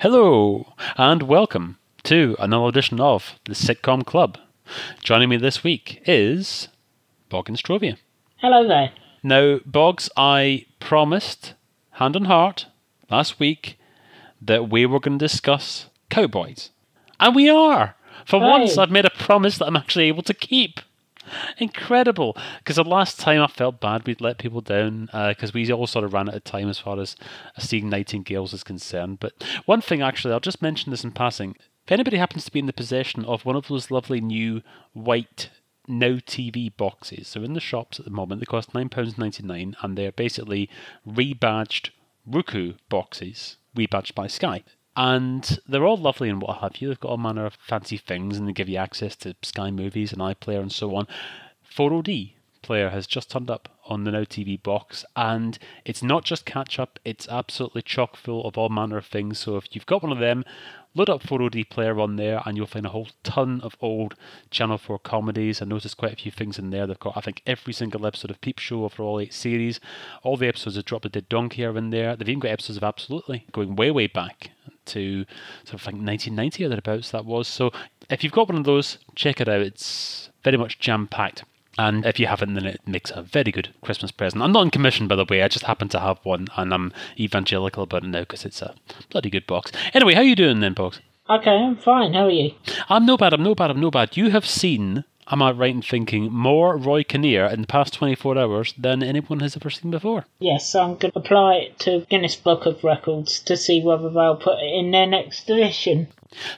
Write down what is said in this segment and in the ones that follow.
Hello, and welcome to another edition of the Sitcom Club. Joining me this week is Boggenstrovia. Hello there. Now, Boggs, I promised, hand on heart, last week that we were going to discuss cowboys. And we are! For Hey. once, I've made a promise that I'm actually able to keep. Incredible! Because the last time I felt bad, we'd let people down uh, because we all sort of ran out of time as far as seeing Nightingales is concerned. But one thing, actually, I'll just mention this in passing. If anybody happens to be in the possession of one of those lovely new white Now TV boxes, they're in the shops at the moment. They cost £9.99 and they're basically rebadged Roku boxes, rebadged by Sky. And they're all lovely and what have you. They've got all manner of fancy things and they give you access to Sky movies and iPlayer and so on. 4OD player has just turned up on the Now TV box, and it's not just catch up, it's absolutely chock full of all manner of things. So if you've got one of them, load up 4OD player on there, and you'll find a whole ton of old Channel 4 comedies. I noticed quite a few things in there. They've got, I think, every single episode of Peep Show for all eight series. All the episodes of Drop the Dead Donkey are in there. They've even got episodes of Absolutely, going way, way back to sort of like 1990 or thereabouts that was. So if you've got one of those, check it out. It's very much jam packed. And if you haven't, then it makes a very good Christmas present. I'm not in commission, by the way. I just happen to have one, and I'm evangelical about it now because it's a bloody good box. Anyway, how you doing then, Boggs? Okay, I'm fine. How are you? I'm no bad. I'm no bad. I'm no bad. You have seen, am I right in thinking, more Roy Kinnear in the past 24 hours than anyone has ever seen before? Yes, I'm going to apply it to Guinness Book of Records to see whether they'll put it in their next edition.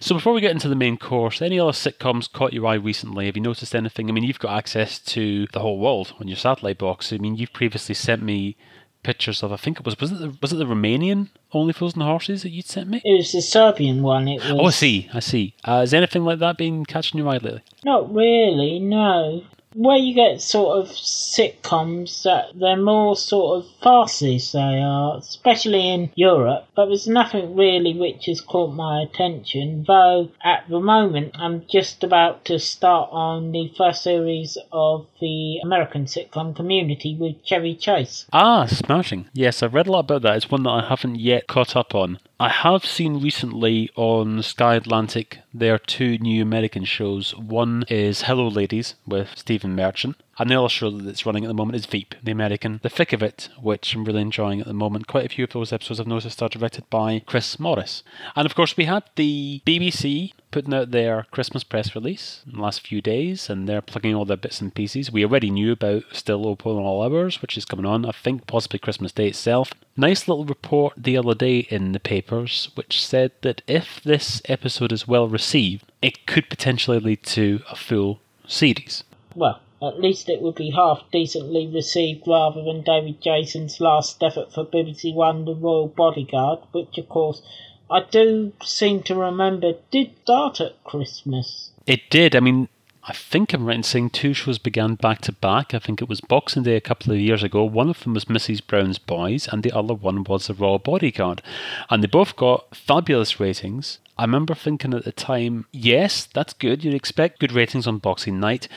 So before we get into the main course, any other sitcoms caught your eye recently? Have you noticed anything? I mean, you've got access to the whole world on your satellite box. I mean, you've previously sent me pictures of. I think it was was it the, was it the Romanian Only Fools and Horses that you'd sent me? It was the Serbian one. It was. Oh, I see. I see. Uh, has anything like that been catching your eye lately? Not really, no. Where you get sort of sitcoms that they're more sort of farces, they are, especially in Europe. But there's nothing really which has caught my attention, though at the moment I'm just about to start on the first series of the American sitcom community with Chevy Chase. Ah, smashing. Yes, I've read a lot about that. It's one that I haven't yet caught up on. I have seen recently on Sky Atlantic there are two new American shows. One is Hello Ladies with Stephen Merchant, and the other show that's running at the moment is Veep, the American. The thick of it, which I'm really enjoying at the moment. Quite a few of those episodes I've noticed are directed by Chris Morris. And of course, we had the BBC putting out their Christmas press release in the last few days, and they're plugging all their bits and pieces. We already knew about Still Open All Hours, which is coming on, I think possibly Christmas Day itself. Nice little report the other day in the papers, which said that if this episode is well received, it could potentially lead to a full series. Well, at least it would be half decently received rather than David Jason's last effort for BBC One, The Royal Bodyguard, which of course I do seem to remember did start at Christmas. It did. I mean, I think I'm right in saying two shows began back to back. I think it was Boxing Day a couple of years ago. One of them was Mrs. Brown's Boys, and the other one was The Royal Bodyguard. And they both got fabulous ratings. I remember thinking at the time, yes, that's good. You'd expect good ratings on Boxing Night.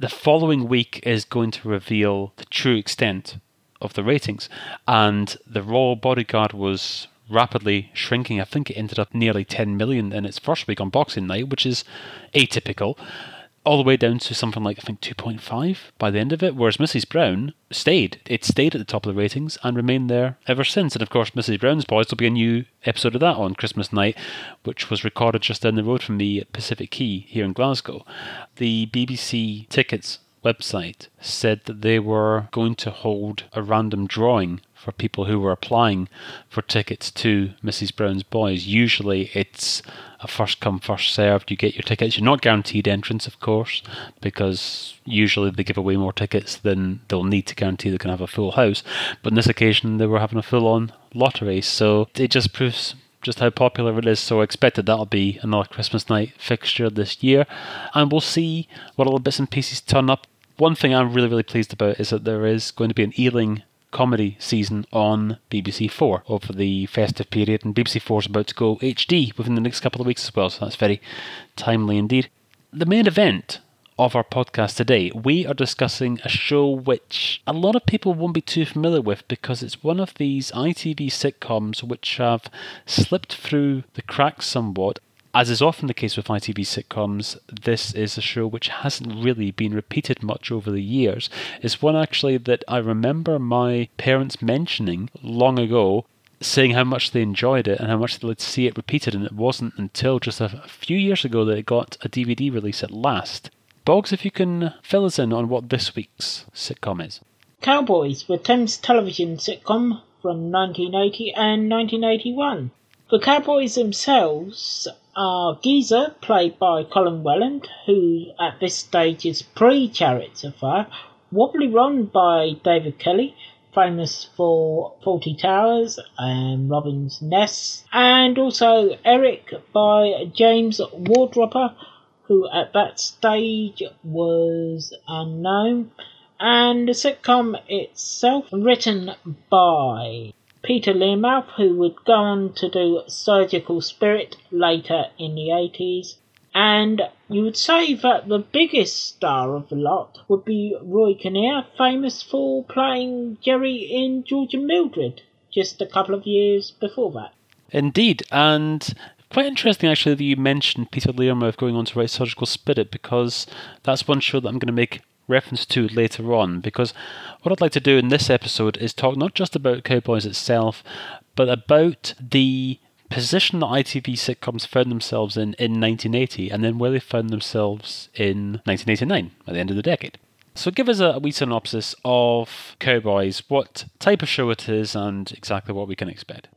The following week is going to reveal the true extent of the ratings. And The Royal Bodyguard was rapidly shrinking. I think it ended up nearly 10 million in its first week on Boxing Night, which is atypical. All the way down to something like I think 2.5 by the end of it, whereas Mrs. Brown stayed. It stayed at the top of the ratings and remained there ever since. And of course, Mrs. Brown's Boys will be a new episode of that on Christmas night, which was recorded just down the road from at Pacific Quay here in Glasgow. The BBC tickets website said that they were going to hold a random drawing for people who were applying for tickets to Mrs. Brown's Boys. Usually it's a first come, first served. You get your tickets. You're not guaranteed entrance, of course, because usually they give away more tickets than they'll need to guarantee they can have a full house. But on this occasion, they were having a full on lottery. So it just proves just how popular it is. So I expected that'll be another Christmas night fixture this year. And we'll see what little bits and pieces turn up. One thing I'm really, really pleased about is that there is going to be an Ealing comedy season on BBC Four over the festive period, and BBC Four is about to go HD within the next couple of weeks as well, so that's very timely indeed. The main event of our podcast today, we are discussing a show which a lot of people won't be too familiar with because it's one of these ITV sitcoms which have slipped through the cracks somewhat. As is often the case with ITV sitcoms, this is a show which hasn't really been repeated much over the years. It's one actually that I remember my parents mentioning long ago saying how much they enjoyed it and how much they'd see it repeated, and it wasn't until just a few years ago that it got a DVD release at last. Boggs, if you can fill us in on what this week's sitcom is. Cowboys were Thames television sitcom from 1980 and 1981. The Cowboys themselves are Geezer, played by Colin Welland, who at this stage is pre-Chariots of Fire, Wobbly Ron by David Kelly, famous for Fawlty Towers and Robin's Nest, and also Eric by James Wardropper, who at that stage was unknown, and the sitcom itself written by Peter Learmouth, who would go on to do Surgical Spirit later in the 80s, and you would say that the biggest star of the lot would be Roy Kinnear, famous for playing Jerry in George and Mildred just a couple of years before that. Indeed, and quite interesting actually that you mentioned Peter Learmouth going on to write Surgical Spirit because that's one show that I'm going to make reference to later on. Because what I'd like to do in this episode is talk not just about Cowboys itself, but about the position that ITV sitcoms found themselves in in 1980 and then where they found themselves in 1989 at the end of the decade. So give us a, a wee synopsis of Cowboys, what type of show it is, and exactly what we can expect.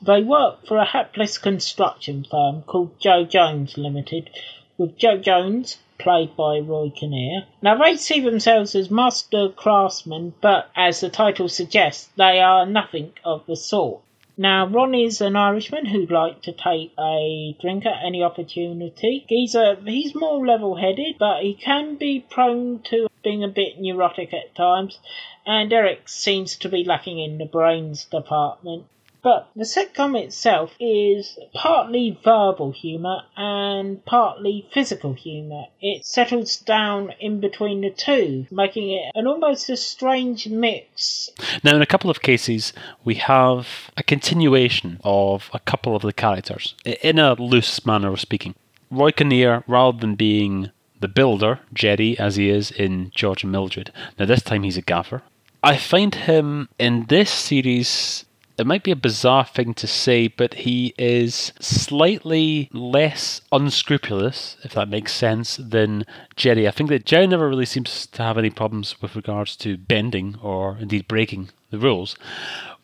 They work for a hapless construction firm called Joe Jones Limited, with Joe Jones, played by Roy Kinnear. Now, they see themselves as master craftsmen, but as the title suggests, they are nothing of the sort. Now, Ron is an Irishman who'd like to take a drink at any opportunity. He's a, he's more level-headed, but he can be prone to being a bit neurotic at times. And Eric seems to be lacking in the brains department. But the sitcom itself is partly verbal humour and partly physical humour. It settles down in between the two, making it an almost a strange mix. Now, in a couple of cases, we have a continuation of a couple of the characters, in a loose manner of speaking. Roy Kinnear, rather than being the builder, Jerry, as he is in George and Mildred, now this time he's a gaffer. I find him in this series it might be a bizarre thing to say, but he is slightly less unscrupulous, if that makes sense, than Jerry. I think that Jerry never really seems to have any problems with regards to bending or indeed breaking the rules.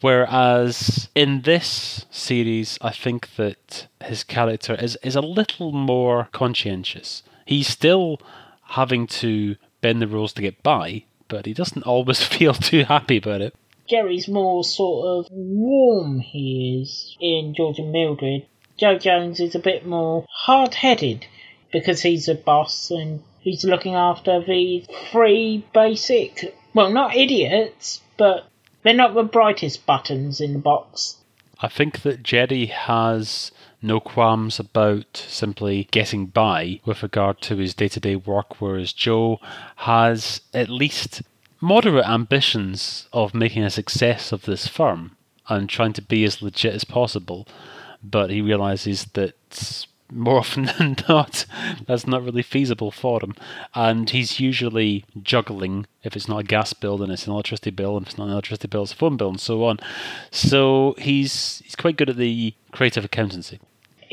Whereas in this series, I think that his character is, is a little more conscientious. He's still having to bend the rules to get by, but he doesn't always feel too happy about it. Jerry's more sort of warm, he is, in George and Mildred. Joe Jones is a bit more hard headed because he's a boss and he's looking after the three basic, well, not idiots, but they're not the brightest buttons in the box. I think that Jerry has no qualms about simply getting by with regard to his day to day work, whereas Joe has at least moderate ambitions of making a success of this firm and trying to be as legit as possible, but he realizes that more often than not, that's not really feasible for him. And he's usually juggling if it's not a gas bill, then it's an electricity bill, and if it's not an electricity bill, it's a phone bill, and so on. So he's he's quite good at the creative accountancy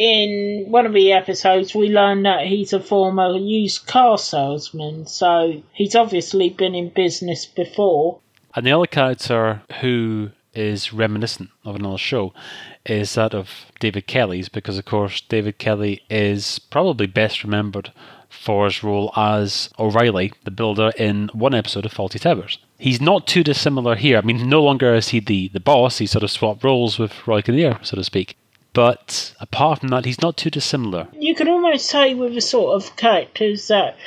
in one of the episodes, we learn that he's a former used car salesman, so he's obviously been in business before. And the other character who is reminiscent of another show is that of David Kelly's, because of course David Kelly is probably best remembered for his role as O'Reilly, the builder, in one episode of Fawlty Towers. He's not too dissimilar here. I mean, no longer is he the, the boss, he sort of swapped roles with Roy Kinnear, so to speak. But apart from that, he's not too dissimilar. You could almost say with the sort of characters that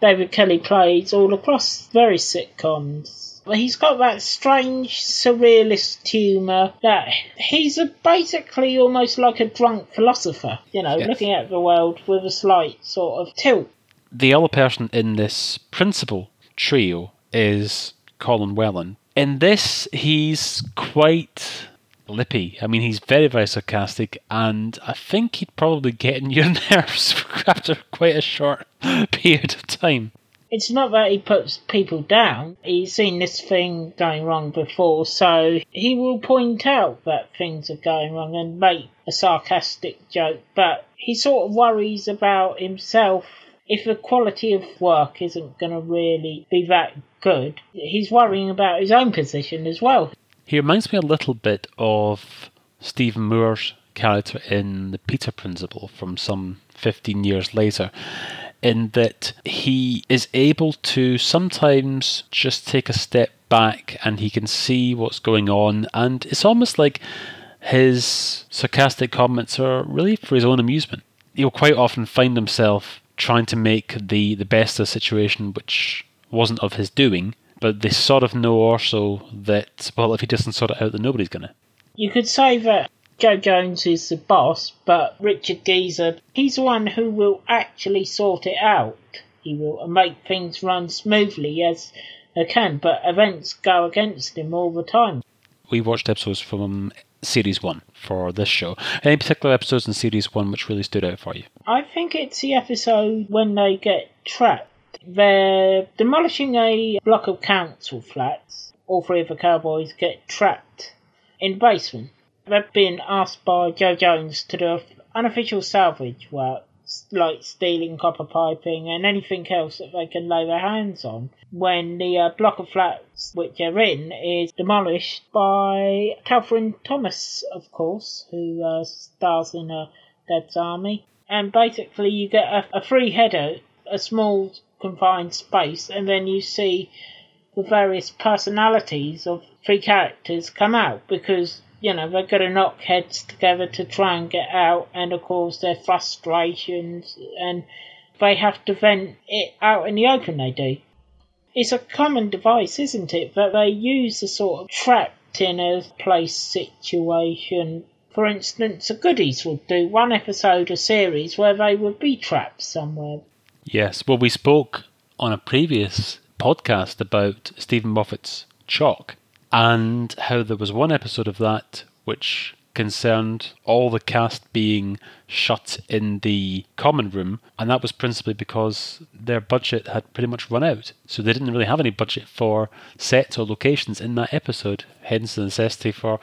David Kelly plays all across various sitcoms. But he's got that strange surrealist humour that he's a basically almost like a drunk philosopher, you know, looking at the world with a slight sort of tilt. The other person in this principal trio is Colin Welland. In this, he's quite lippy. I mean, he's very, very sarcastic, and I think he'd probably get in your nerves after quite a short period of time. It's not that he puts people down. He's seen this thing going wrong before, so he will point out that things are going wrong and make a sarcastic joke, but he sort of worries about himself if the quality of work isn't going to really be that good. He's worrying about his own position as well. He reminds me a little bit of Stephen Moore's character in The Peter Principle from some 15 years later, in that he is able to sometimes just take a step back and he can see what's going on, and it's almost like his sarcastic comments are really for his own amusement. He'll quite often find himself trying to make the, the best of a situation which wasn't of his doing, but they sort of know also that, well, if he doesn't sort it out, then nobody's going to. You could say that Joe Jones is the boss, but Richard Geezer, he's the one who will actually sort it out. He will make things run smoothly as they can, but events go against him all the time. We watched episodes from Series 1 for this show. Any particular episodes in Series 1 which really stood out for you? I think it's the episode when they get trapped they're demolishing a block of council flats. All three of the cowboys get trapped in the basement. They've been asked by Joe Jones to do unofficial salvage work, like stealing copper piping and anything else that they can lay their hands on. When the uh, block of flats which they're in is demolished by Talfryn Thomas, of course, who uh, stars in a Dad's Army. And basically, you get a, a three-hander, a small confined space, and then you see the various personalities of three characters come out because you know they're going to knock heads together to try and get out, and of course their frustrations, and they have to vent it out in the open. They do. It's a common device, isn't it, that they use the sort of trapped in a place situation. For instance, the goodies would do one episode a series where they would be trapped somewhere. Yes. Well, we spoke on a previous podcast about Steven Moffat's Chalk and how there was one episode of that which concerned all the cast being shut in the common room, and that was principally because their budget had pretty much run out. So they didn't really have any budget for sets or locations in that episode, hence the necessity for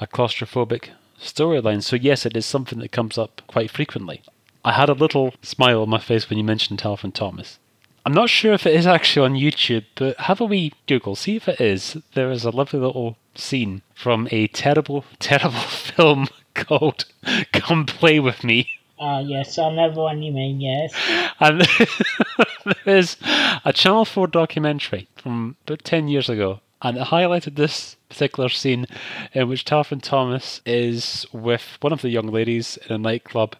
a claustrophobic storyline. So, yes, it is something that comes up quite frequently. I had a little smile on my face when you mentioned Talfryn Thomas. I'm not sure if it is actually on YouTube, but have a wee Google, see if it is. There is a lovely little scene from a terrible, terrible film called Come Play With Me. Ah, uh, yes, I know the one you mean, yes. And there's a Channel 4 documentary from about 10 years ago, and it highlighted this particular scene in which Talfryn Thomas is with one of the young ladies in a nightclub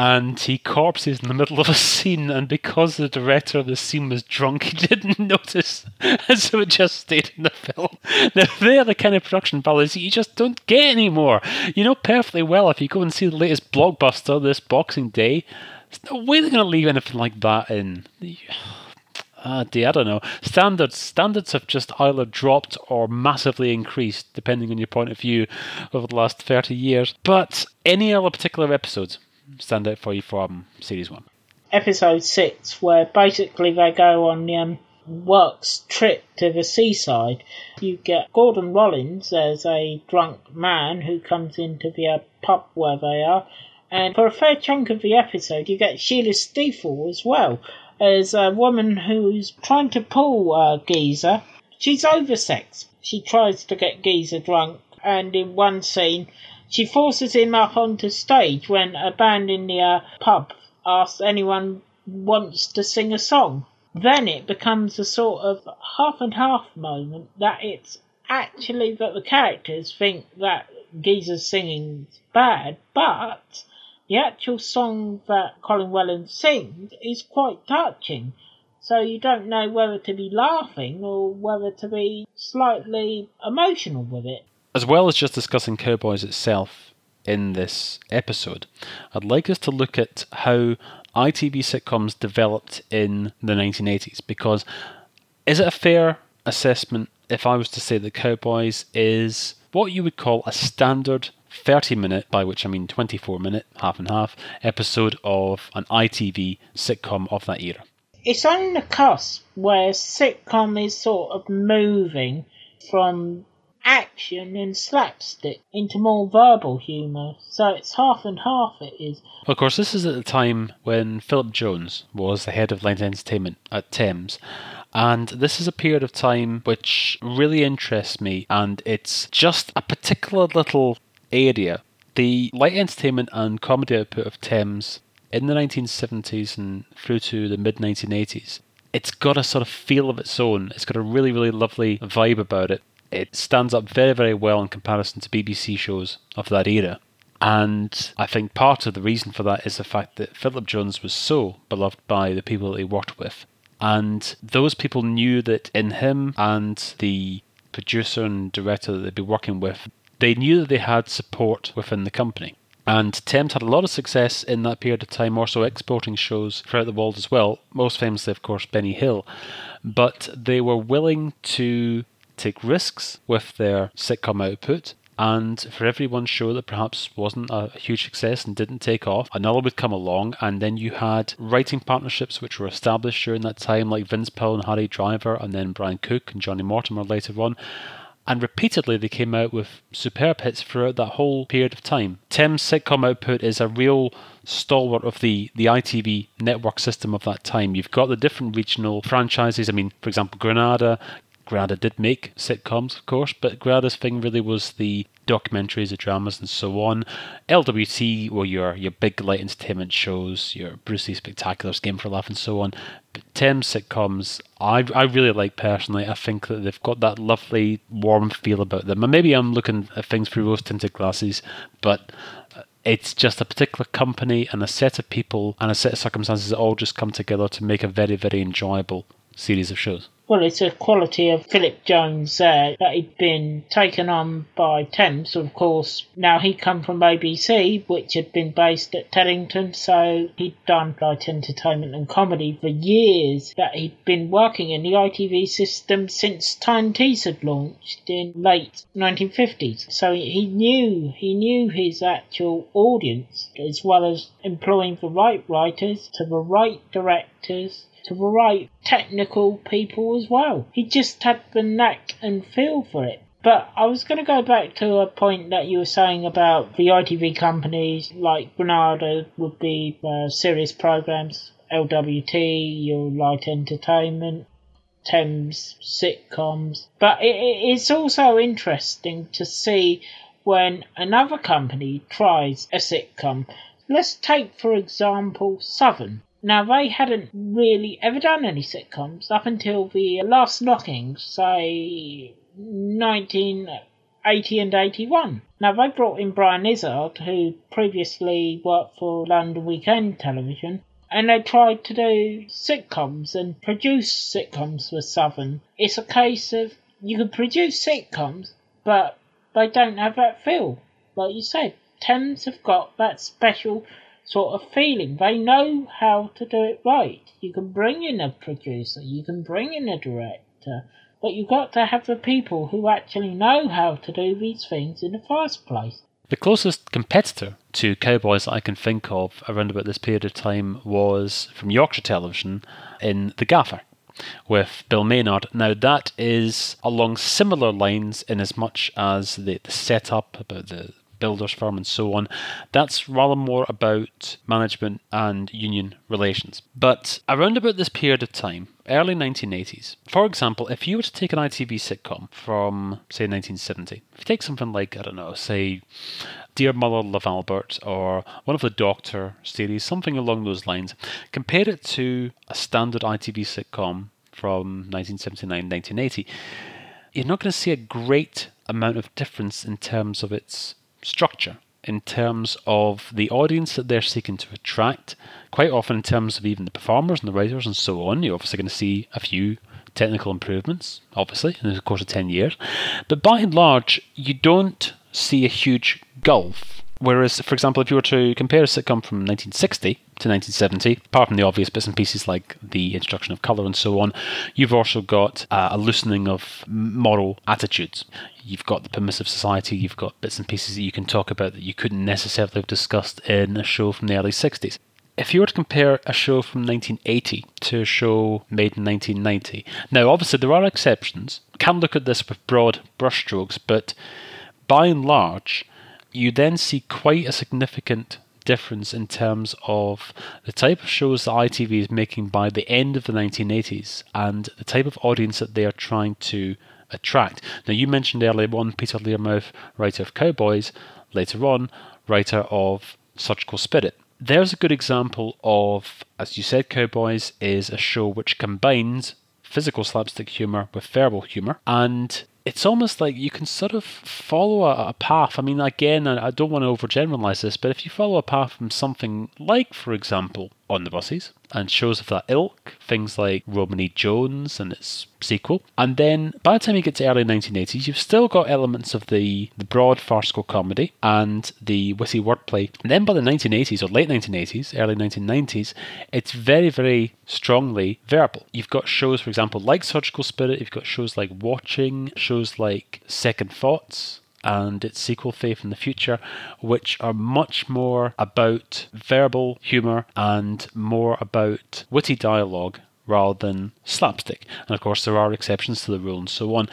and he corpses in the middle of a scene, and because the director of the scene was drunk, he didn't notice, and so it just stayed in the film. Now, they're the kind of production values you just don't get anymore. You know perfectly well if you go and see the latest blockbuster this Boxing Day, there's no way they're going to leave anything like that in. Ah, dear, I don't know. Standards standards have just either dropped or massively increased, depending on your point of view, over the last thirty years. But any other particular episodes? Stand out for you from series one? Episode six, where basically they go on the um, works trip to the seaside. You get Gordon Rollings as a drunk man who comes into the uh, pub where they are, and for a fair chunk of the episode, you get Sheila Steafel as well as a woman who's trying to pull uh, Geezer. She's oversexed. She tries to get Geezer drunk, and in one scene, she forces him up onto stage when a band in the uh, pub asks anyone wants to sing a song. Then it becomes a sort of half and half moment that it's actually that the characters think that Geezer's singing's bad, but the actual song that Colin Welland sings is quite touching. So you don't know whether to be laughing or whether to be slightly emotional with it as well as just discussing Cowboys itself in this episode, I'd like us to look at how ITV sitcoms developed in the 1980s? Because is it a fair assessment if I was to say that Cowboys is what you would call a standard 30 minute, by which I mean 24 minute, half and half, episode of an ITV sitcom of that era? It's on the cusp where sitcom is sort of moving from action and slapstick into more verbal humour. So it's half and half, it is. Of course, this is at the time when Philip Jones was the head of Light Entertainment at Thames. And this is a period of time which really interests me, and it's just a particular little area. The light entertainment and comedy output of Thames in the 1970s and through to the mid 1980s, it's got a sort of feel of its own. It's got a really, really lovely vibe about it. It stands up very, very well in comparison to BBC shows of that era. And I think part of the reason for that is the fact that Philip Jones was so beloved by the people that he worked with. And those people knew that in him and the producer and director that they'd be working with, they knew that they had support within the company. And Thames had a lot of success in that period of time, also exporting shows throughout the world as well. Most famously, of course, Benny Hill. But they were willing to take risks with their sitcom output and for every one show that perhaps wasn't a huge success and didn't take off, another would come along, and then you had writing partnerships which were established during that time, like Vince Powell and Harry Driver, and then Brian Cook and Johnny Mortimer later on. And repeatedly, they came out with superb hits throughout that whole period of time. Thames sitcom output is a real stalwart of the, the ITV network system of that time. You've got the different regional franchises. I mean, for example, Granada, Granada did make sitcoms, of course, but Granada's thing really was the documentaries, the dramas, and so on. LWT were your your big light entertainment shows, your Brucey Spectaculars, Game for Laugh, and so on. But Thames sitcoms, I I really like personally. I think that they've got that lovely warm feel about them. And maybe I'm looking at things through rose tinted glasses, but it's just a particular company and a set of people and a set of circumstances that all just come together to make a very, very enjoyable series of shows. Well, it's a quality of Philip Jones there that he'd been taken on by Thames, of course. Now he'd come from ABC, which had been based at Teddington, so he'd done light entertainment and comedy for years. That he'd been working in the ITV system since Tyne Tees had launched in late 1950s. So he knew he knew his actual audience as well as employing the right writers to the right directors to the right technical people as well. He just had the knack and feel for it. But I was going to go back to a point that you were saying about the ITV companies like Granada would be uh, serious programs, LWT, your light entertainment, Thames sitcoms. But it, it's also interesting to see when another company tries a sitcom. Let's take, for example, Southern. Now, they hadn't really ever done any sitcoms up until the last knockings, say 1980 and 81. Now, they brought in Brian Izzard, who previously worked for London Weekend Television, and they tried to do sitcoms and produce sitcoms for Southern. It's a case of you can produce sitcoms, but they don't have that feel. Like you said, Thames have got that special sort of feeling. They know how to do it right. You can bring in a producer, you can bring in a director, but you've got to have the people who actually know how to do these things in the first place. The closest competitor to Cowboys I can think of around about this period of time was from Yorkshire Television in The Gaffer with Bill Maynard. Now, that is along similar lines in as much as the, the setup about the builder's firm and so on. That's rather more about management and union relations. But around about this period of time, early 1980s, for example, if you were to take an ITV sitcom from, say, 1970, if you take something like, I don't know, say, Dear Mother Love Albert or one of the Doctor series, something along those lines, compare it to a standard ITV sitcom from 1979 1980, you're not going to see a great amount of difference in terms of its structure in terms of the audience that they're seeking to attract. Quite often, in terms of even the performers and the writers and so on, you're obviously going to see a few technical improvements, obviously, in the course of 10 years. But by and large, you don't see a huge gulf Whereas, for example, if you were to compare a sitcom from 1960 to 1970, apart from the obvious bits and pieces like the introduction of colour and so on, you've also got uh, a loosening of moral attitudes. You've got the permissive society, you've got bits and pieces that you can talk about that you couldn't necessarily have discussed in a show from the early 60s if you were to compare a show from 1980 to a show made in 1990, now obviously there are exceptions. Can look at this with broad brushstrokes, but by and large, you then see quite a significant difference in terms of the type of shows that ITV is making by the end of the 1980s and the type of audience that they are trying to attract. Now, you mentioned earlier on Peter Learmouth, writer of Cowboys, later on, writer of Surgical Spirit there's a good example of, as you said, Cowboys is a show which combines physical slapstick humor with verbal humor, and it's almost like you can sort of follow a, a path. I mean, again, I, I don't want to overgeneralize this, but if you follow a path from something like, for example, on the buses and shows of that ilk, things like Romany Jones and its sequel. And then by the time you get to early 1980s, you've still got elements of the, the broad farcical comedy and the witty wordplay. And then by the 1980s or late 1980s, early 1990s, it's very, very strongly verbal. You've got shows, for example, like Surgical Spirit, you've got shows like Watching, shows like Second Thoughts, and its sequel, Faith in the Future, which are much more about verbal humour and more about witty dialogue rather than slapstick. And of course, there are exceptions to the rule and so on.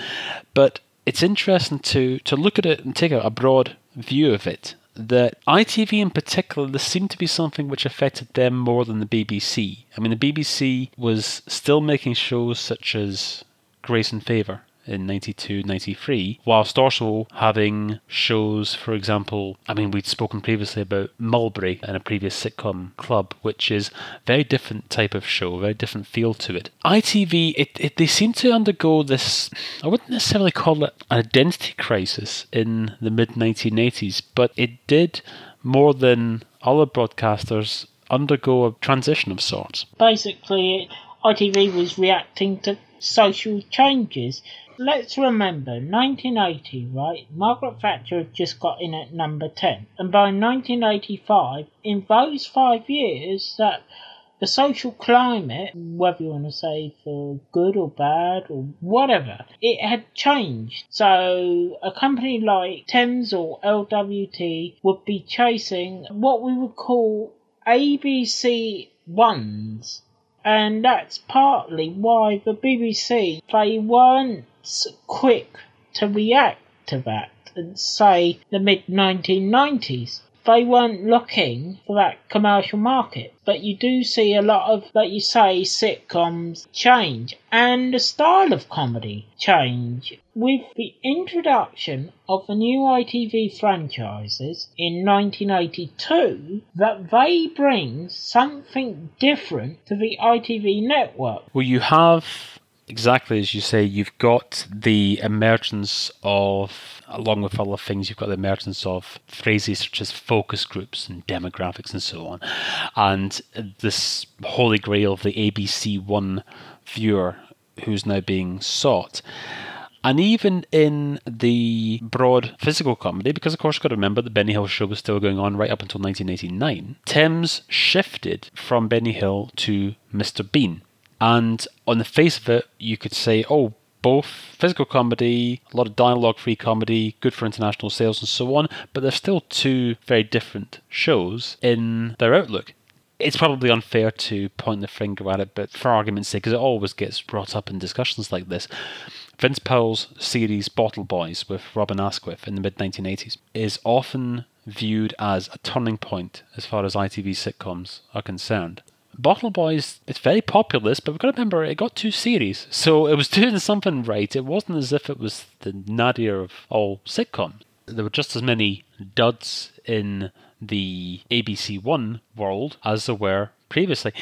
But it's interesting to, to look at it and take a, broad view of it. That ITV in particular, this seemed to be something which affected them more than the BBC. I mean, the BBC was still making shows such as Grace and Favour in 92, 93, whilst also having shows, for example, I mean, we'd spoken previously about Mulberry in a previous sitcom club, which is very different type of show, very different feel to it. ITV, it, it they seem to undergo this, I wouldn't necessarily call it an identity crisis in the mid 1980s, but it did more than other broadcasters undergo a transition of sorts. Basically, ITV was reacting to social changes. Let's remember 1980, right? Margaret Thatcher had just got in at number 10. And by 1985, in those five years, that the social climate, whether you want to say for good or bad or whatever, it had changed. So a company like Thames or LWT would be chasing what we would call ABC ones. And that's partly why the BBC, they weren't quick to react to that and say the mid 1990s. They weren't looking for that commercial market. But you do see a lot of, like you say, sitcoms change and the style of comedy change. With the introduction of the new ITV franchises in 1982, that they bring something different to the ITV network. Well, you have exactly as you say, you've got the emergence of, along with other things, you've got the emergence of phrases such as focus groups and demographics and so on. And this holy grail of the ABC One viewer who's now being sought. And even in the broad physical comedy, because of course you've got to remember the Benny Hill show was still going on right up until 1989, Thames shifted from Benny Hill to Mr. Bean. And on the face of it, you could say, oh, both physical comedy, a lot of dialogue free comedy, good for international sales and so on, but they're still two very different shows in their outlook. It's probably unfair to point the finger at it, but for argument's sake, because it always gets brought up in discussions like this, Vince Powell's series Bottle Boys with Robin Asquith in the mid 1980s is often viewed as a turning point as far as ITV sitcoms are concerned. Bottle Boys, it's very populous, but we've got to remember it got two series, so it was doing something right. It wasn't as if it was the nadir of all sitcoms. There were just as many duds in the ABC One world as there were previously.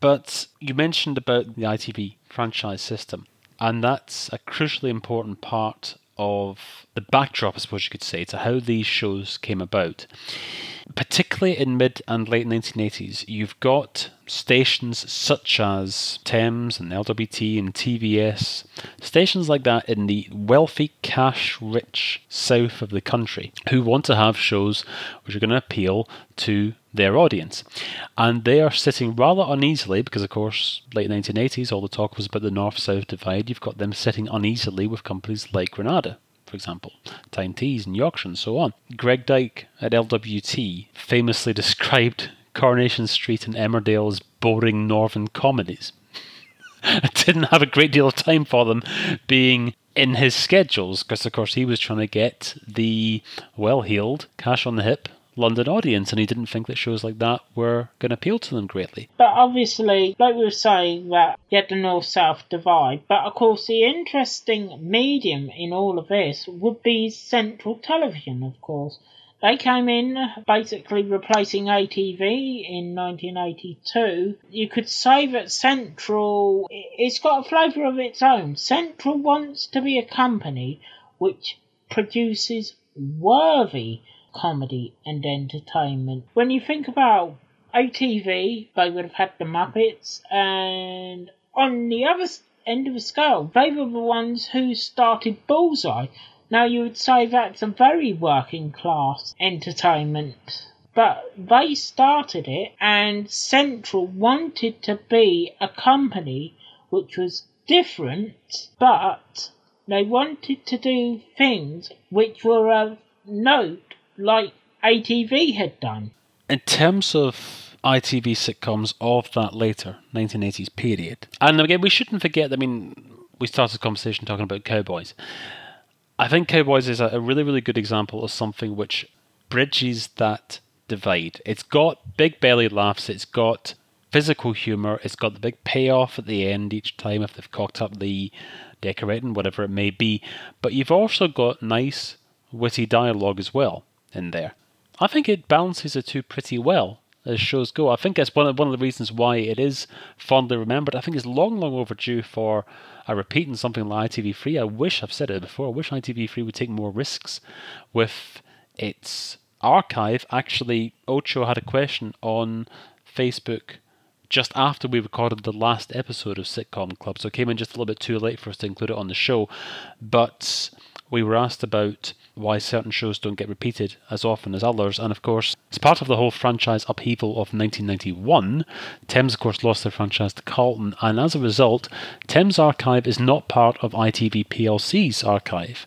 But you mentioned about the ITV franchise system, and that's a crucially important part of the backdrop, I suppose you could say, to how these shows came about. Particularly in mid and late 1980s, you've got stations such as Thames and LWT and TVS, stations like that in the wealthy, cash rich south of the country who want to have shows which are going to appeal to their audience. And they are sitting rather uneasily because, of course, late 1980s, all the talk was about the north south divide. You've got them sitting uneasily with companies like Granada for example, Tyne Tees and Yorkshire and so on. Greg Dyke at LWT famously described Coronation Street and Emmerdale's boring northern comedies. I didn't have a great deal of time for them being in his schedules because, of course, he was trying to get the well heeled, cash on the hip London audience, and he didn't think that shows like that were going to appeal to them greatly. But obviously, like we were saying, that you had the north south divide, but of course, the interesting medium in all of this would be central television, of course. They came in basically replacing ATV in 1982. You could say that Central, it's got a flavour of its own. Central wants to be a company which produces worthy comedy and entertainment. When you think about ATV, they would have had the Muppets, and on the other end of the scale, they were the ones who started Bullseye. Now you would say that's a very working class entertainment. But they started it, and Central wanted to be a company which was different, but they wanted to do things which were of note like ATV had done. In terms of ITV sitcoms of that later 1980s period, and again, we shouldn't forget, I mean, we started the conversation talking about Cowboys. I think Cowboys is a really, really good example of something which bridges that divide. It's got big belly laughs, it's got physical humour, it's got the big payoff at the end each time if they've cocked up the decorating, whatever it may be. But you've also got nice, witty dialogue as well in there. I think it balances the two pretty well as shows go. I think that's one of, one of the reasons why it is fondly remembered. I think it's long, long overdue for a repeat in something like ITV3. I wish, I've said it before, I wish ITV3 would take more risks with its archive. Actually, Ocho had a question on Facebook just after we recorded the last episode of Sitcom Club, so it came in just a little bit too late for us to include it on the show. But we were asked about why certain shows don't get repeated as often as others. And of course, as part of the whole franchise upheaval of 1991, Thames, of course, lost their franchise to Carlton. And as a result, Thames Archive is not part of ITV PLC's archive.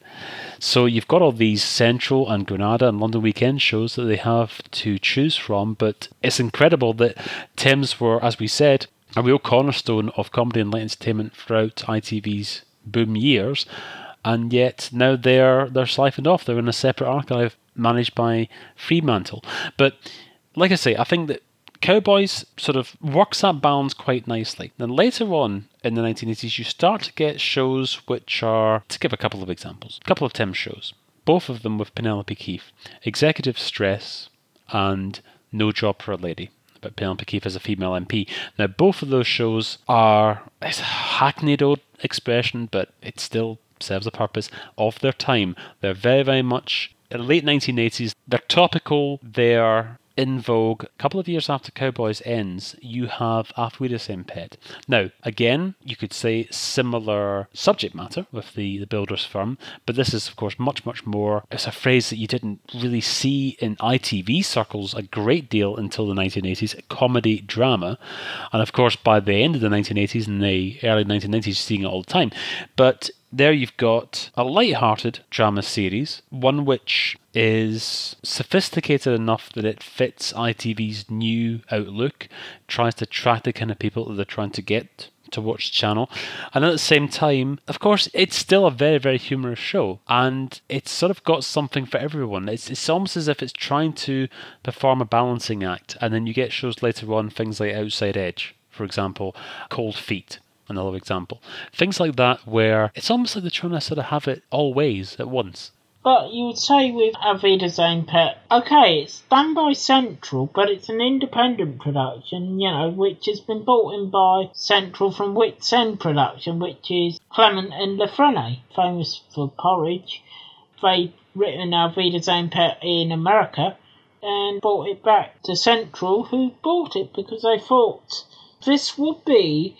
So you've got all these Central and Granada and London Weekend shows that they have to choose from. But it's incredible that Thames were, as we said, a real cornerstone of comedy and light entertainment throughout ITV's boom years and yet now they're they're siphoned off. They're in a separate archive managed by Fremantle. But like I say, I think that Cowboys sort of works that balance quite nicely. Then later on in the 1980s, you start to get shows which are, to give a couple of examples, a couple of Thames shows, both of them with Penelope Keith, Executive Stress and No Job for a Lady But Penelope Keith is a female MP. Now, both of those shows are, it's a hackneyed old expression, but it's still serves a purpose of their time. They're very, very much in the late 1980s. They're topical. They're in vogue. A couple of years after Cowboys ends, you have Auf Wiedersehen Pet. Now, again, you could say similar subject matter with the, the builder's firm, but this is, of course, much, much more. It's a phrase that you didn't really see in ITV circles a great deal until the 1980s comedy drama. And of course, by the end of the 1980s and the early 1990s, you're seeing it all the time. But there you've got a light-hearted drama series, one which is sophisticated enough that it fits ITV's new outlook, tries to attract the kind of people that they're trying to get to watch the channel. And at the same time, of course, it's still a very, very humorous show. And it's sort of got something for everyone. It's, it's almost as if it's trying to perform a balancing act. And then you get shows later on, things like Outside Edge, for example, Cold Feet another example. Things like that where it's almost like they're trying to sort of have it all ways at once. But you would say with Auf Wiedersehen Pet, okay, it's done by Central, but it's an independent production, you know, which has been bought in by Central from Witzend Production, which is Clement and La Frenais, famous for porridge. They'd written Auf Wiedersehen Pet in America, and bought it back to Central, who bought it because they thought this would be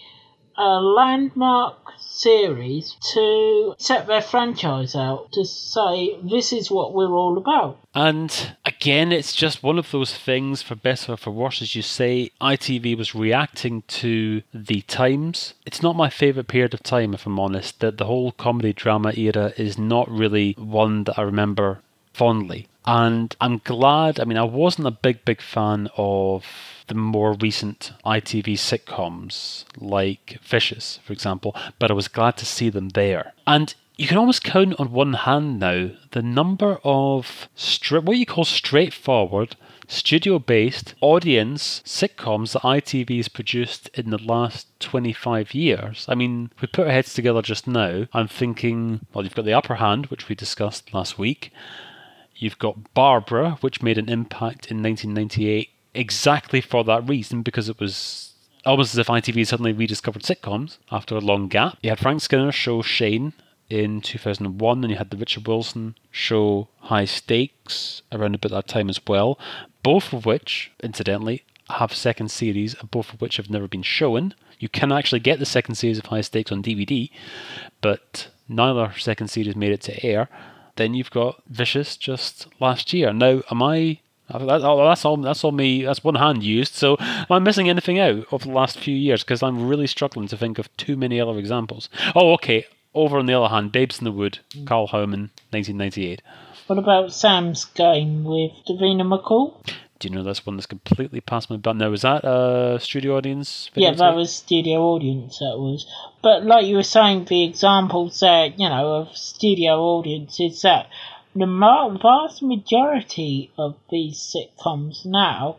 a landmark series to set their franchise out to say this is what we're all about. And again, it's just one of those things, for better or for worse, as you say, ITV was reacting to the times. It's not my favourite period of time, if I'm honest. That the whole comedy drama era is not really one that I remember fondly. And I'm glad, I mean, I wasn't a big, big fan of the more recent ITV sitcoms like Vicious, for example, but I was glad to see them there. And you can almost count on one hand now the number of stri- what you call straightforward, studio based audience sitcoms that ITV has produced in the last 25 years. I mean, we put our heads together just now. I'm thinking, well, you've got The Upper Hand, which we discussed last week. You've got Barbara, which made an impact in 1998 exactly for that reason because it was almost as if ITV suddenly rediscovered sitcoms after a long gap. You had Frank Skinner's show Shane in 2001, and you had the Richard Wilson show High Stakes around about that time as well, both of which, incidentally, have second series, both of which have never been shown. You can actually get the second series of High Stakes on DVD, but neither second series made it to air. Then you've got Vicious just last year. Now, am I oh, that's all. That's all me. That's one hand used. So, am I missing anything out of the last few years? Because I'm really struggling to think of too many other examples. Oh, okay. Over on the other hand, Babes in the Wood, Karl Howman, 1998. What about Sam's Game with Davina McCall? Do you know this one that's completely past my butt? Now, was that a studio audience? Yeah, that was studio audience. That was. But like you were saying, the examples that you know of studio audience is that the vast majority of these sitcoms now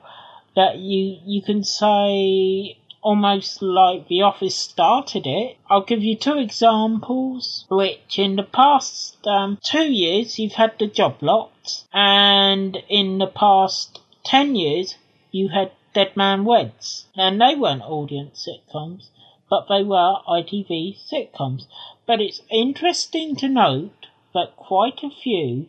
that you you can say almost like The Office started it. I'll give you two examples, which in the past um, two years you've had The Job Lot, and in the past ten years you had Dead Man Weds. And they weren't audience sitcoms, but they were ITV sitcoms. But it's interesting to note that quite a few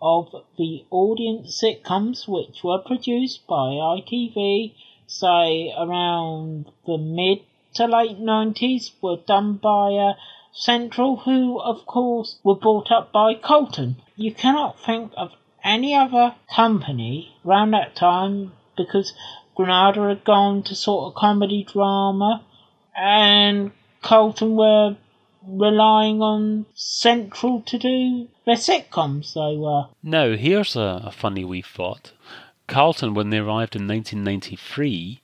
of the audience sitcoms which were produced by ITV, say around the mid to late 90s, were done by uh, Central, who of course were brought up by Carlton. You cannot think of any other company around that time because Granada had gone to sort of comedy drama and Carlton were relying on Central to do their sitcoms, they were. Now, here's a, a funny wee thought. Carlton, when they arrived in 1993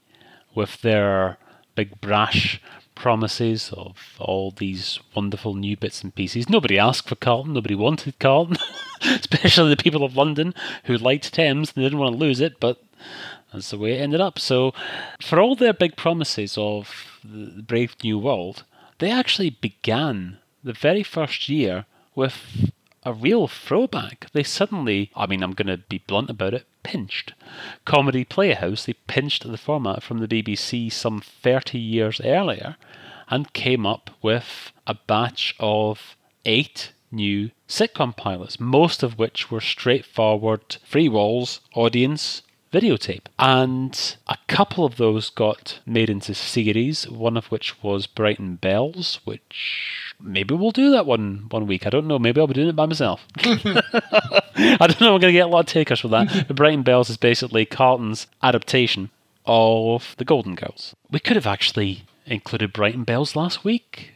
with their big brash promises of all these wonderful new bits and pieces. Nobody asked for Carlton, nobody wanted Carlton, especially the people of London who liked Thames and didn't want to lose it, but that's the way it ended up. So, for all their big promises of the brave new world, they actually began the very first year with a real throwback. They suddenly, I mean, I'm going to be blunt about it, pinched. Comedy Playhouse, they pinched the format from the BBC some 30 years earlier and came up with a batch of eight new sitcom pilots, most of which were straightforward, free walls, audience, videotape. And a couple of those got made into series, one of which was Brighton Bells, which maybe we'll do that one one week. I don't know. Maybe I'll be doing it by myself. I don't know. I'm going to get a lot of takers for that. but Brighton Bells is basically Carlton's adaptation of The Golden Girls. We could have actually included Brighton Bells last week.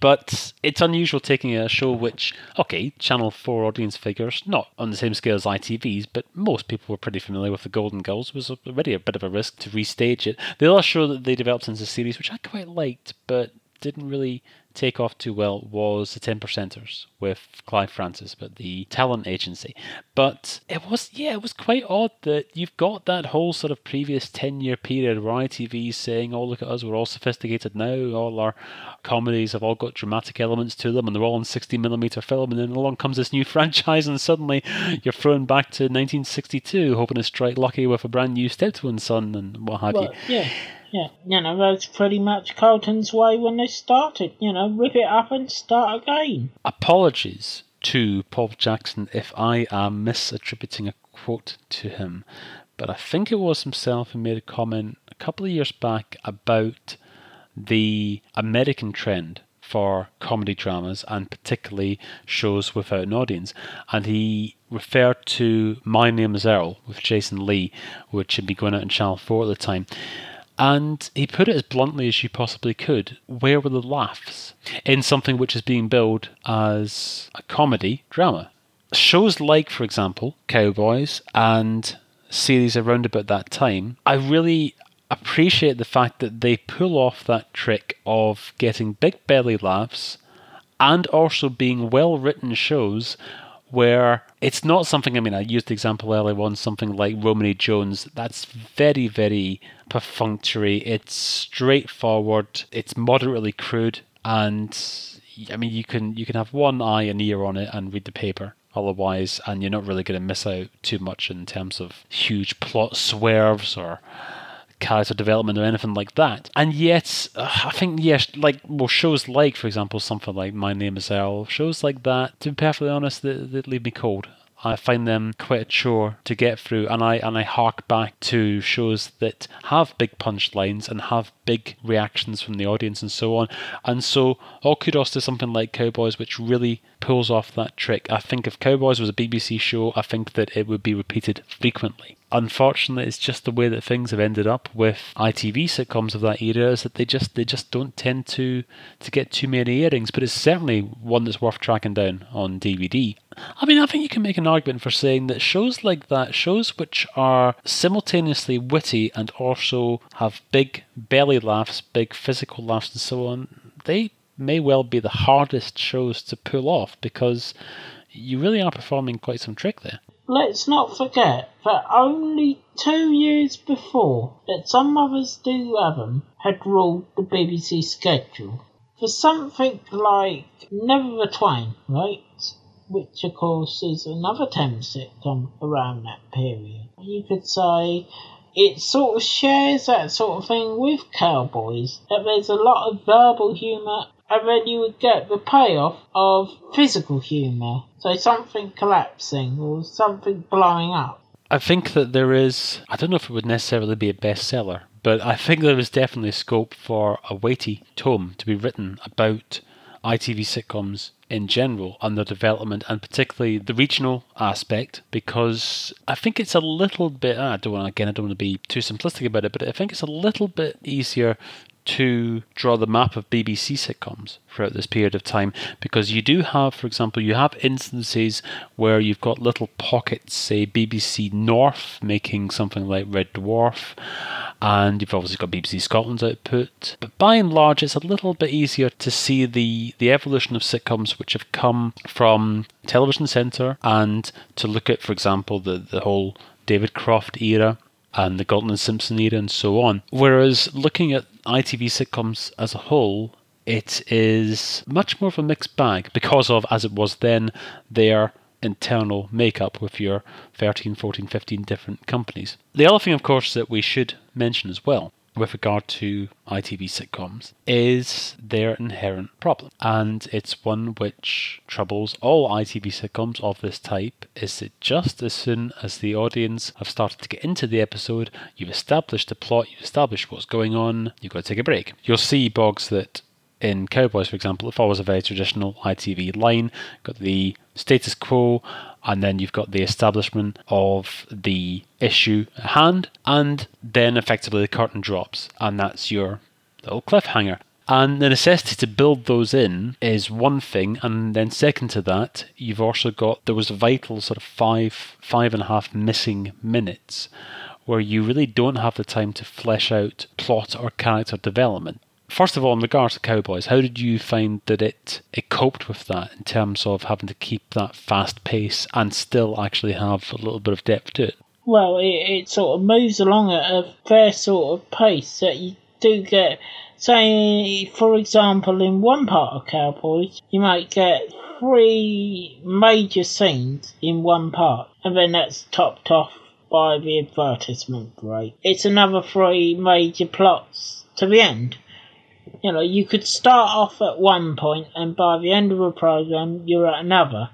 But it's unusual taking a show which, okay, Channel 4 audience figures, not on the same scale as ITV's, but most people were pretty familiar with the Golden Girls, was already a bit of a risk to restage it. The other show that they developed into a series, which I quite liked, but didn't really take off too well was the 10 percenters with Clive Francis, but the talent agency. But it was, yeah, it was quite odd that you've got that whole sort of previous 10 year period where ITV is saying, oh, look at us, we're all sophisticated now, all our comedies have all got dramatic elements to them, and they're all in 60 millimeter film, and then along comes this new franchise, and suddenly you're thrown back to 1962, hoping to strike lucky with a brand new Steptoe Son and what have well, you. Yeah. Yeah, you know, that's pretty much Carlton's way when they started. You know, rip it up and start again. Apologies to Paul Jackson if I am misattributing a quote to him. But I think it was himself who made a comment a couple of years back about the American trend for comedy dramas and particularly shows without an audience. And he referred to My Name is Earl with Jason Lee, which had been going out on Channel 4 at the time. And he put it as bluntly as you possibly could. Where were the laughs in something which is being billed as a comedy drama? Shows like, for example, Cowboys and series around about that time, I really appreciate the fact that they pull off that trick of getting big belly laughs and also being well written shows where it's not something. I mean, I used the example earlier on, something like Romany Jones. That's very, very perfunctory. It's straightforward. It's moderately crude, and I mean, you can you can have one eye and ear on it and read the paper. Otherwise, and you're not really going to miss out too much in terms of huge plot swerves or character development or anything like that. And yet, uh, I think, yes, like, well, shows like, for example, something like My Name is Earl, shows like that, to be perfectly honest, they, they leave me cold. I find them quite a chore to get through, and I and I hark back to shows that have big punchlines and have big reactions from the audience and so on. And so, all kudos to something like Cowboys, which really pulls off that trick. I think if Cowboys was a BBC show, I think that it would be repeated frequently unfortunately, it's just the way that things have ended up with ITV sitcoms of that era. Is that they just they just don't tend to to get too many airings. But it's certainly one that's worth tracking down on DVD. I mean, I think you can make an argument for saying that shows like that, shows which are simultaneously witty and also have big belly laughs, big physical laughs, and so on, they may well be the hardest shows to pull off because you really are performing quite some trick there. Let's not forget that only two years before that Some Mothers Do Have 'Em had ruled the BBC schedule. For something like Never the Twain, right? Which of course is another Thames sitcom around that period. You could say it sort of shares that sort of thing with Cowboys, that there's a lot of verbal humour and then you would get the payoff of physical humour. So something collapsing or something blowing up. I think that there is, I don't know if it would necessarily be a bestseller, but I think there is definitely scope for a weighty tome to be written about ITV sitcoms in general and their development, and particularly the regional aspect, because I think it's a little bit. I don't want again. I don't want to be too simplistic about it, but I think it's a little bit easier to draw the map of BBC sitcoms throughout this period of time because you do have, for example, you have instances where you've got little pockets, say BBC North making something like Red Dwarf, and you've obviously got BBC Scotland's output. But by and large, it's a little bit easier to see the, the evolution of sitcoms which have come from Television Centre and to look at, for example, the, the whole David Croft era and the Galton and Simpson era and so on. Whereas looking at ITV sitcoms as a whole, it is much more of a mixed bag because of, as it was then, their internal makeup with your 13, 14, 15 different companies. The other thing, of course, that we should mention as well with regard to ITV sitcoms is their inherent problem. And it's one which troubles all ITV sitcoms of this type is that just as soon as the audience have started to get into the episode, you've established the plot, you've established what's going on, you've got to take a break. You'll see, Boggs, that in Cowboys, for example, it follows a very traditional ITV line. Got the status quo, and then you've got the establishment of the issue at hand, and then effectively the curtain drops, and that's your little cliffhanger. And the necessity to build those in is one thing, and then second to that, you've also got there was a vital sort of five, five and a half missing minutes where you really don't have the time to flesh out plot or character development. First of all, in regards to Cowboys, how did you find that it it coped with that in terms of having to keep that fast pace and still actually have a little bit of depth to it? Well, it, it sort of moves along at a fair sort of pace that you do get. Say, for example, in one part of Cowboys, you might get three major scenes in one part, and then that's topped off by the advertisement break. It's another three major plots to the end you know, you could start off at one point and by the end of a program you're at another.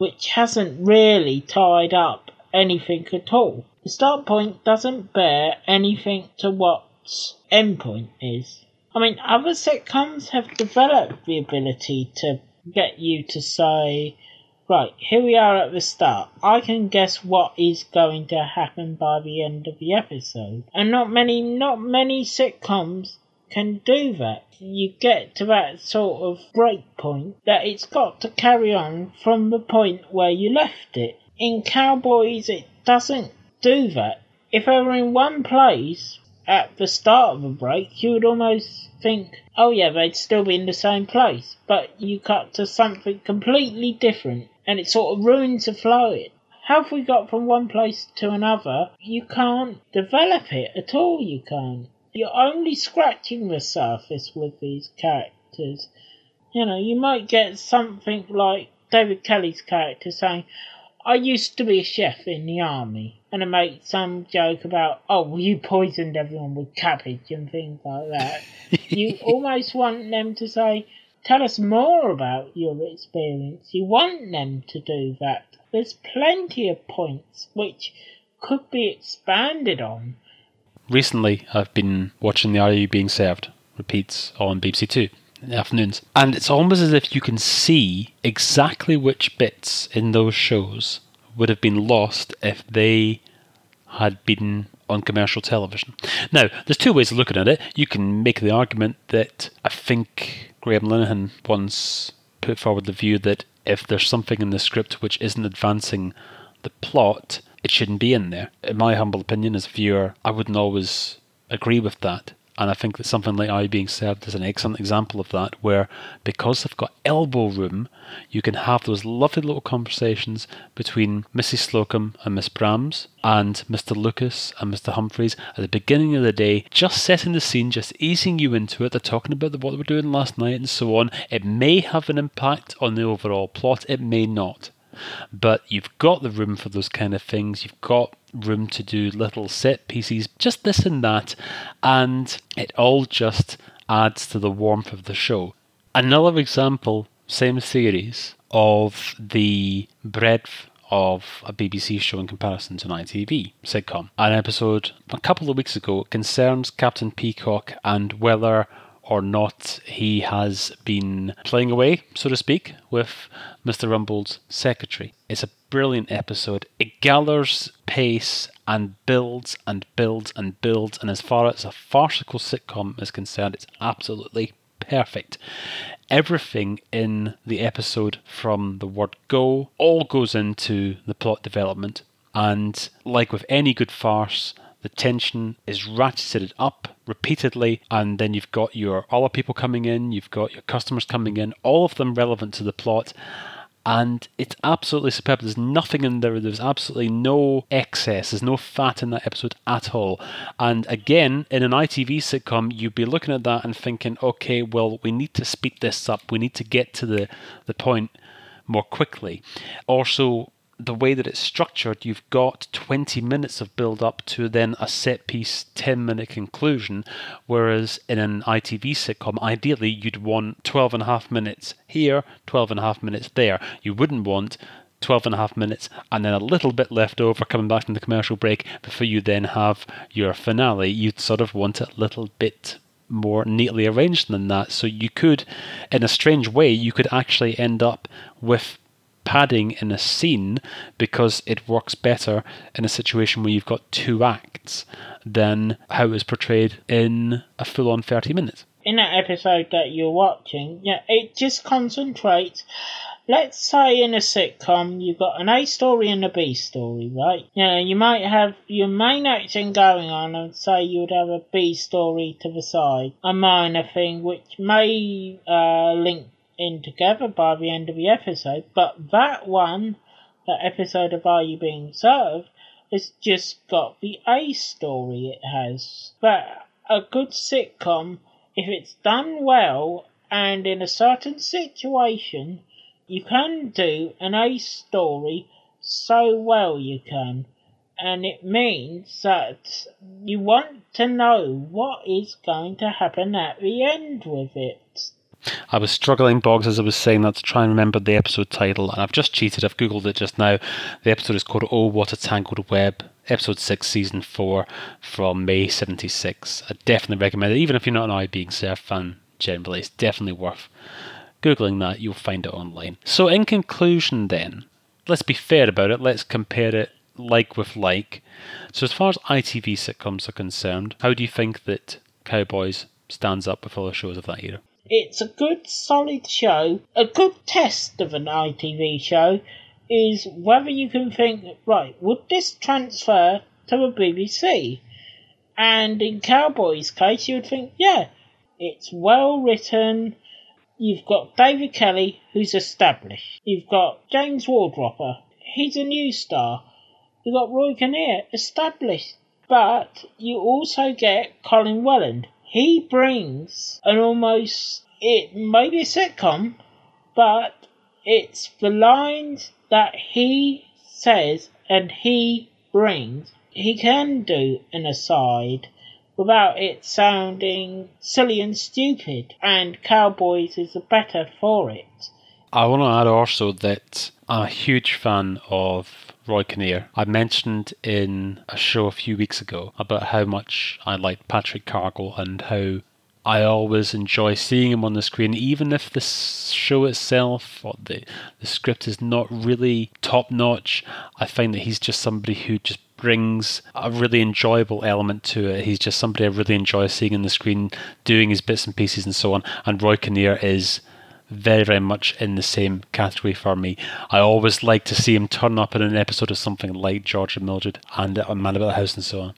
which hasn't really tied up anything at all. The start point doesn't bear anything to what's end point is. I mean, other sitcoms have developed the ability to get you to say, right, here we are at the start. I can guess what is going to happen by the end of the episode. And not many, not many sitcoms can do that. You get to that sort of break point that it's got to carry on from the point where you left it. In Cowboys, it doesn't do that. If they were in one place at the start of a break, you would almost think, oh yeah, they'd still be in the same place. But you cut to something completely different, and it sort of ruins the flow. How have we got from one place to another? You can't develop it at all, you can't. You're only scratching the surface with these characters. You know, you might get something like David Kelly's character saying, I used to be a chef in the army, and I make some joke about, oh, well, you poisoned everyone with cabbage and things like that. you almost want them to say, tell us more about your experience. You want them to do that. There's plenty of points which could be expanded on. Recently, I've been watching the Are Being Served repeats on BBC Two in the afternoons. And it's almost as if you can see exactly which bits in those shows would have been lost if they had been on commercial television. Now, there's two ways of looking at it. You can make the argument that I think Graham Linehan once put forward the view that if there's something in the script which isn't advancing the plot, it shouldn't be in there. In my humble opinion, as a viewer, I wouldn't always agree with that. And I think that something like I Being Served is an excellent example of that, where because they've got elbow room, you can have those lovely little conversations between Mrs. Slocombe and Miss Brahms and Mr. Lucas and Mr. Humphreys at the beginning of the day, just setting the scene, just easing you into it. They're talking about what they were doing last night and so on. It may have an impact on the overall plot, it may not. But you've got the room for those kind of things. You've got room to do little set pieces, just this and that, and it all just adds to the warmth of the show. Another example, same series, of the breadth of a BBC show in comparison to an ITV sitcom. An episode a couple of weeks ago concerns Captain Peacock and whether or not he has been playing away, so to speak, with Mr. Rumbold's secretary. It's a brilliant episode. It gathers pace and builds and builds and builds, and as far as a farcical sitcom is concerned, it's absolutely perfect. Everything in the episode from the word go all goes into the plot development. And like with any good farce, the tension is ratcheted up repeatedly, and then you've got your other people coming in, you've got your customers coming in, all of them relevant to the plot. And it's absolutely superb. There's nothing in there. There's absolutely no excess. There's no fat in that episode at all. And again, in an ITV sitcom, you'd be looking at that and thinking, okay, well, we need to speed this up. We need to get to the, the point more quickly. Also, the way that it's structured, you've got 20 minutes of build up to then a set piece 10 minute conclusion. Whereas in an ITV sitcom, ideally you'd want 12 and a half minutes here, 12 and a half minutes there. You wouldn't want 12 and a half minutes and then a little bit left over coming back from the commercial break before you then have your finale. You'd sort of want a little bit more neatly arranged than that. So you could, in a strange way, you could actually end up with padding in a scene because it works better in a situation where you've got two acts than how it was portrayed in a full on 30 minutes. In that episode that you're watching, yeah, it just concentrates. Let's say in a sitcom you've got an A story and a B story, right? You know, you might have your main action going on and say you'd have a B story to the side, a minor thing which may uh, link in together by the end of the episode, but that one, that episode of Are You Being Served, has just got the A story it has. But a good sitcom, if it's done well and in a certain situation, you can do an A story so well you can. And it means that you want to know what is going to happen at the end with it. I was struggling, Boggs, as I was saying that, to try and remember the episode title, and I've just cheated. I've googled it just now. The episode is called "Oh, What a Tangled Web." Episode six, season four, from May '76. I definitely recommend it, even if you're not an I Being Served fan. Generally, it's definitely worth googling that. You'll find it online. So, in conclusion, then, let's be fair about it. Let's compare it like with like. So, as far as ITV sitcoms are concerned, how do you think that Cowboys stands up with other shows of that era? It's a good, solid show. A good test of an ITV show is whether you can think, right, would this transfer to a BBC? And in Cowboys' case, you would think, yeah, it's well written. You've got David Kelly, who's established. You've got James Wardropper, he's a new star. You've got Roy Kinnear, established. But you also get Colin Welland. He brings an almost, it may be a sitcom, but it's the lines that he says and he brings. He can do an aside without it sounding silly and stupid, and Cowboys is the better for it. I want to add also that I'm a huge fan of Roy Kinnear. I mentioned in a show a few weeks ago about how much I like Patrick Cargill and how I always enjoy seeing him on the screen, even if the show itself or the, the script is not really top notch. I find that he's just somebody who just brings a really enjoyable element to it. He's just somebody I really enjoy seeing on the screen, doing his bits and pieces and so on. And Roy Kinnear is very, very much in the same category for me. I always like to see him turn up in an episode of something like George and Mildred and A Man About the House and so on.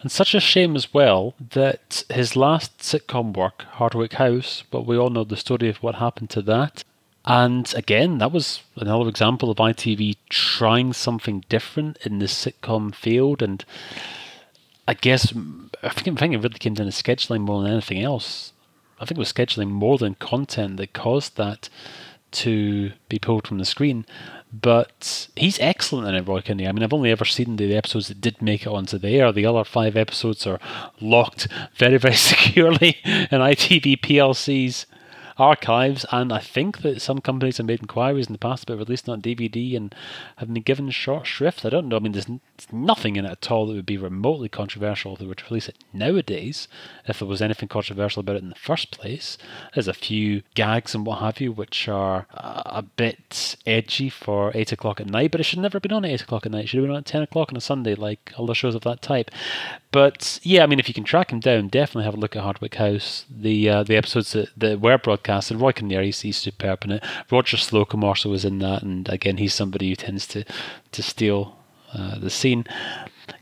And such a shame as well that his last sitcom work, Hardwick House, but we all know the story of what happened to that. And again, that was another example of ITV trying something different in the sitcom field. And I guess I think, I think it really came down to scheduling more than anything else. I think it was scheduling more than content that caused that to be pulled from the screen. But he's excellent in it, Roy Kinnear. I mean, I've only ever seen the episodes that did make it onto the air. The other five episodes are locked very, very securely in ITV PLC's archives, and I think that some companies have made inquiries in the past about releasing on DVD and have been given short shrift. I don't know. I mean, there's, nothing in it at all that would be remotely controversial if they were to release it nowadays. If there was anything controversial about it in the first place, there's a few gags and what have you which are a bit edgy for eight o'clock at night, but it should never have been on at eight o'clock at night. It should have been on at ten o'clock on a Sunday, like other shows of that type. But yeah, I mean, if you can track him down, definitely have a look at Hardwick House. The uh, the episodes that, that were broadcast, and Roy Kinnear, he's, superb in it. Roger Slocombe also was in that, and again, he's somebody who tends to to steal uh, the scene.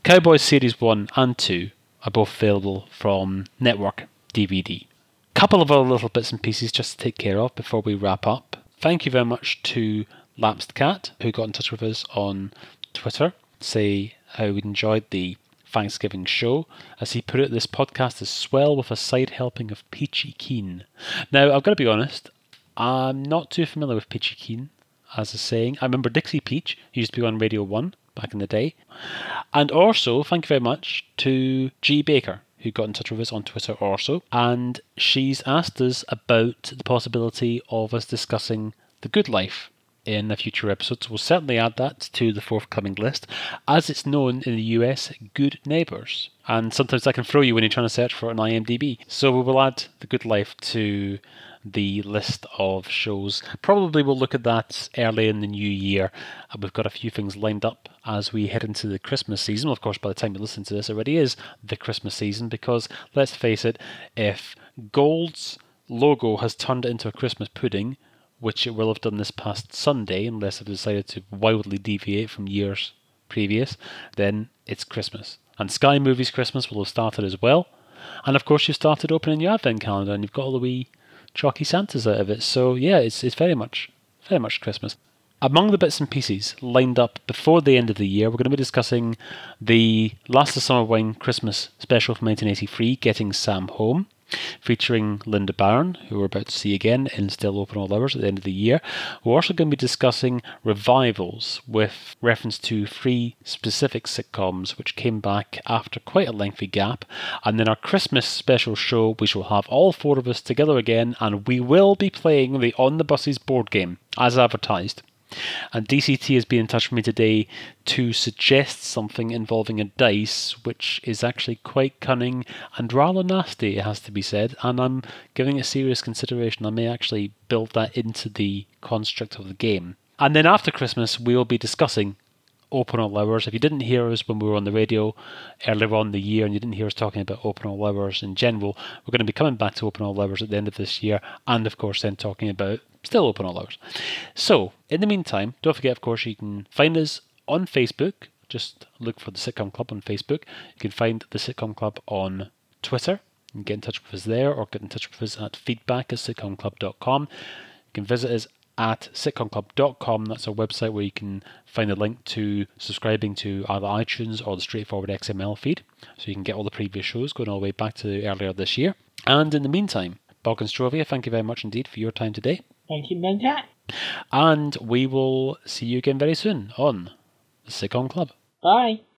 Cowboys Series 1 and 2 are both available from Network DVD. Couple of other little bits and pieces just to take care of before we wrap up. Thank you very much to Lapsed Cat, who got in touch with us on Twitter, say how we enjoyed the Thanksgiving show. As he put it, this podcast is swell with a side helping of Peachy Keen. Now, I've got to be honest, I'm not too familiar with Peachy Keen as a saying. I remember Dixie Peach, who used to be on Radio 1 back in the day. And also, thank you very much to G. Baker, who got in touch with us on Twitter also. And she's asked us about the possibility of us discussing The Good Life in a future episode. So we'll certainly add that to the forthcoming list. As it's known in the US, Good Neighbours. And sometimes that can throw you when you're trying to search for an IMDb. So we will add The Good Life to the list of shows. Probably we'll look at that early in the new year. We've got a few things lined up as we head into the Christmas season. Of course, by the time you listen to this, already is the Christmas season because let's face it, if Gold's logo has turned into a Christmas pudding, which it will have done this past Sunday, unless it decided to wildly deviate from years previous, then it's Christmas. And Sky Movies Christmas will have started as well. And of course, you've started opening your advent calendar and you've got all the wee chalky Santas out of it. So yeah, it's it's very much very much Christmas. Among the bits and pieces lined up before the end of the year, we're going to be discussing the Last of Summer Wine Christmas special from 1983, Getting Sam Home. Featuring Lynda Baron, who we're about to see again in Still Open All Hours at the end of the year. We're also going to be discussing revivals with reference to three specific sitcoms which came back after quite a lengthy gap. And then our Christmas special show, we shall have all four of us together again, and we will be playing the On the Buses board game as advertised. And DCT has been in touch with me today to suggest something involving a dice, which is actually quite cunning and rather nasty, it has to be said. And I'm giving it serious consideration. I may actually build that into the construct of the game. And then after Christmas, we will be discussing open all hours. If you didn't hear us when we were on the radio earlier on the year and you didn't hear us talking about open all hours in general, we're going to be coming back to open all hours at the end of this year and, of course, then talking about still open all hours. So, in the meantime, don't forget, of course, you can find us on Facebook. Just look for the Sitcom Club on Facebook. You can find the Sitcom Club on Twitter. Can get in touch with us there or get in touch with us at feedback at sitcomclub.com. You can visit us at sitcomclub.com. That's our website where you can find a link to subscribing to either iTunes or the straightforward XML feed. So you can get all the previous shows going all the way back to earlier this year. And in the meantime, and Strovia, thank you very much indeed for your time today. Thank you, Benjack. And we will see you again very soon on the Sitcom Club. Bye.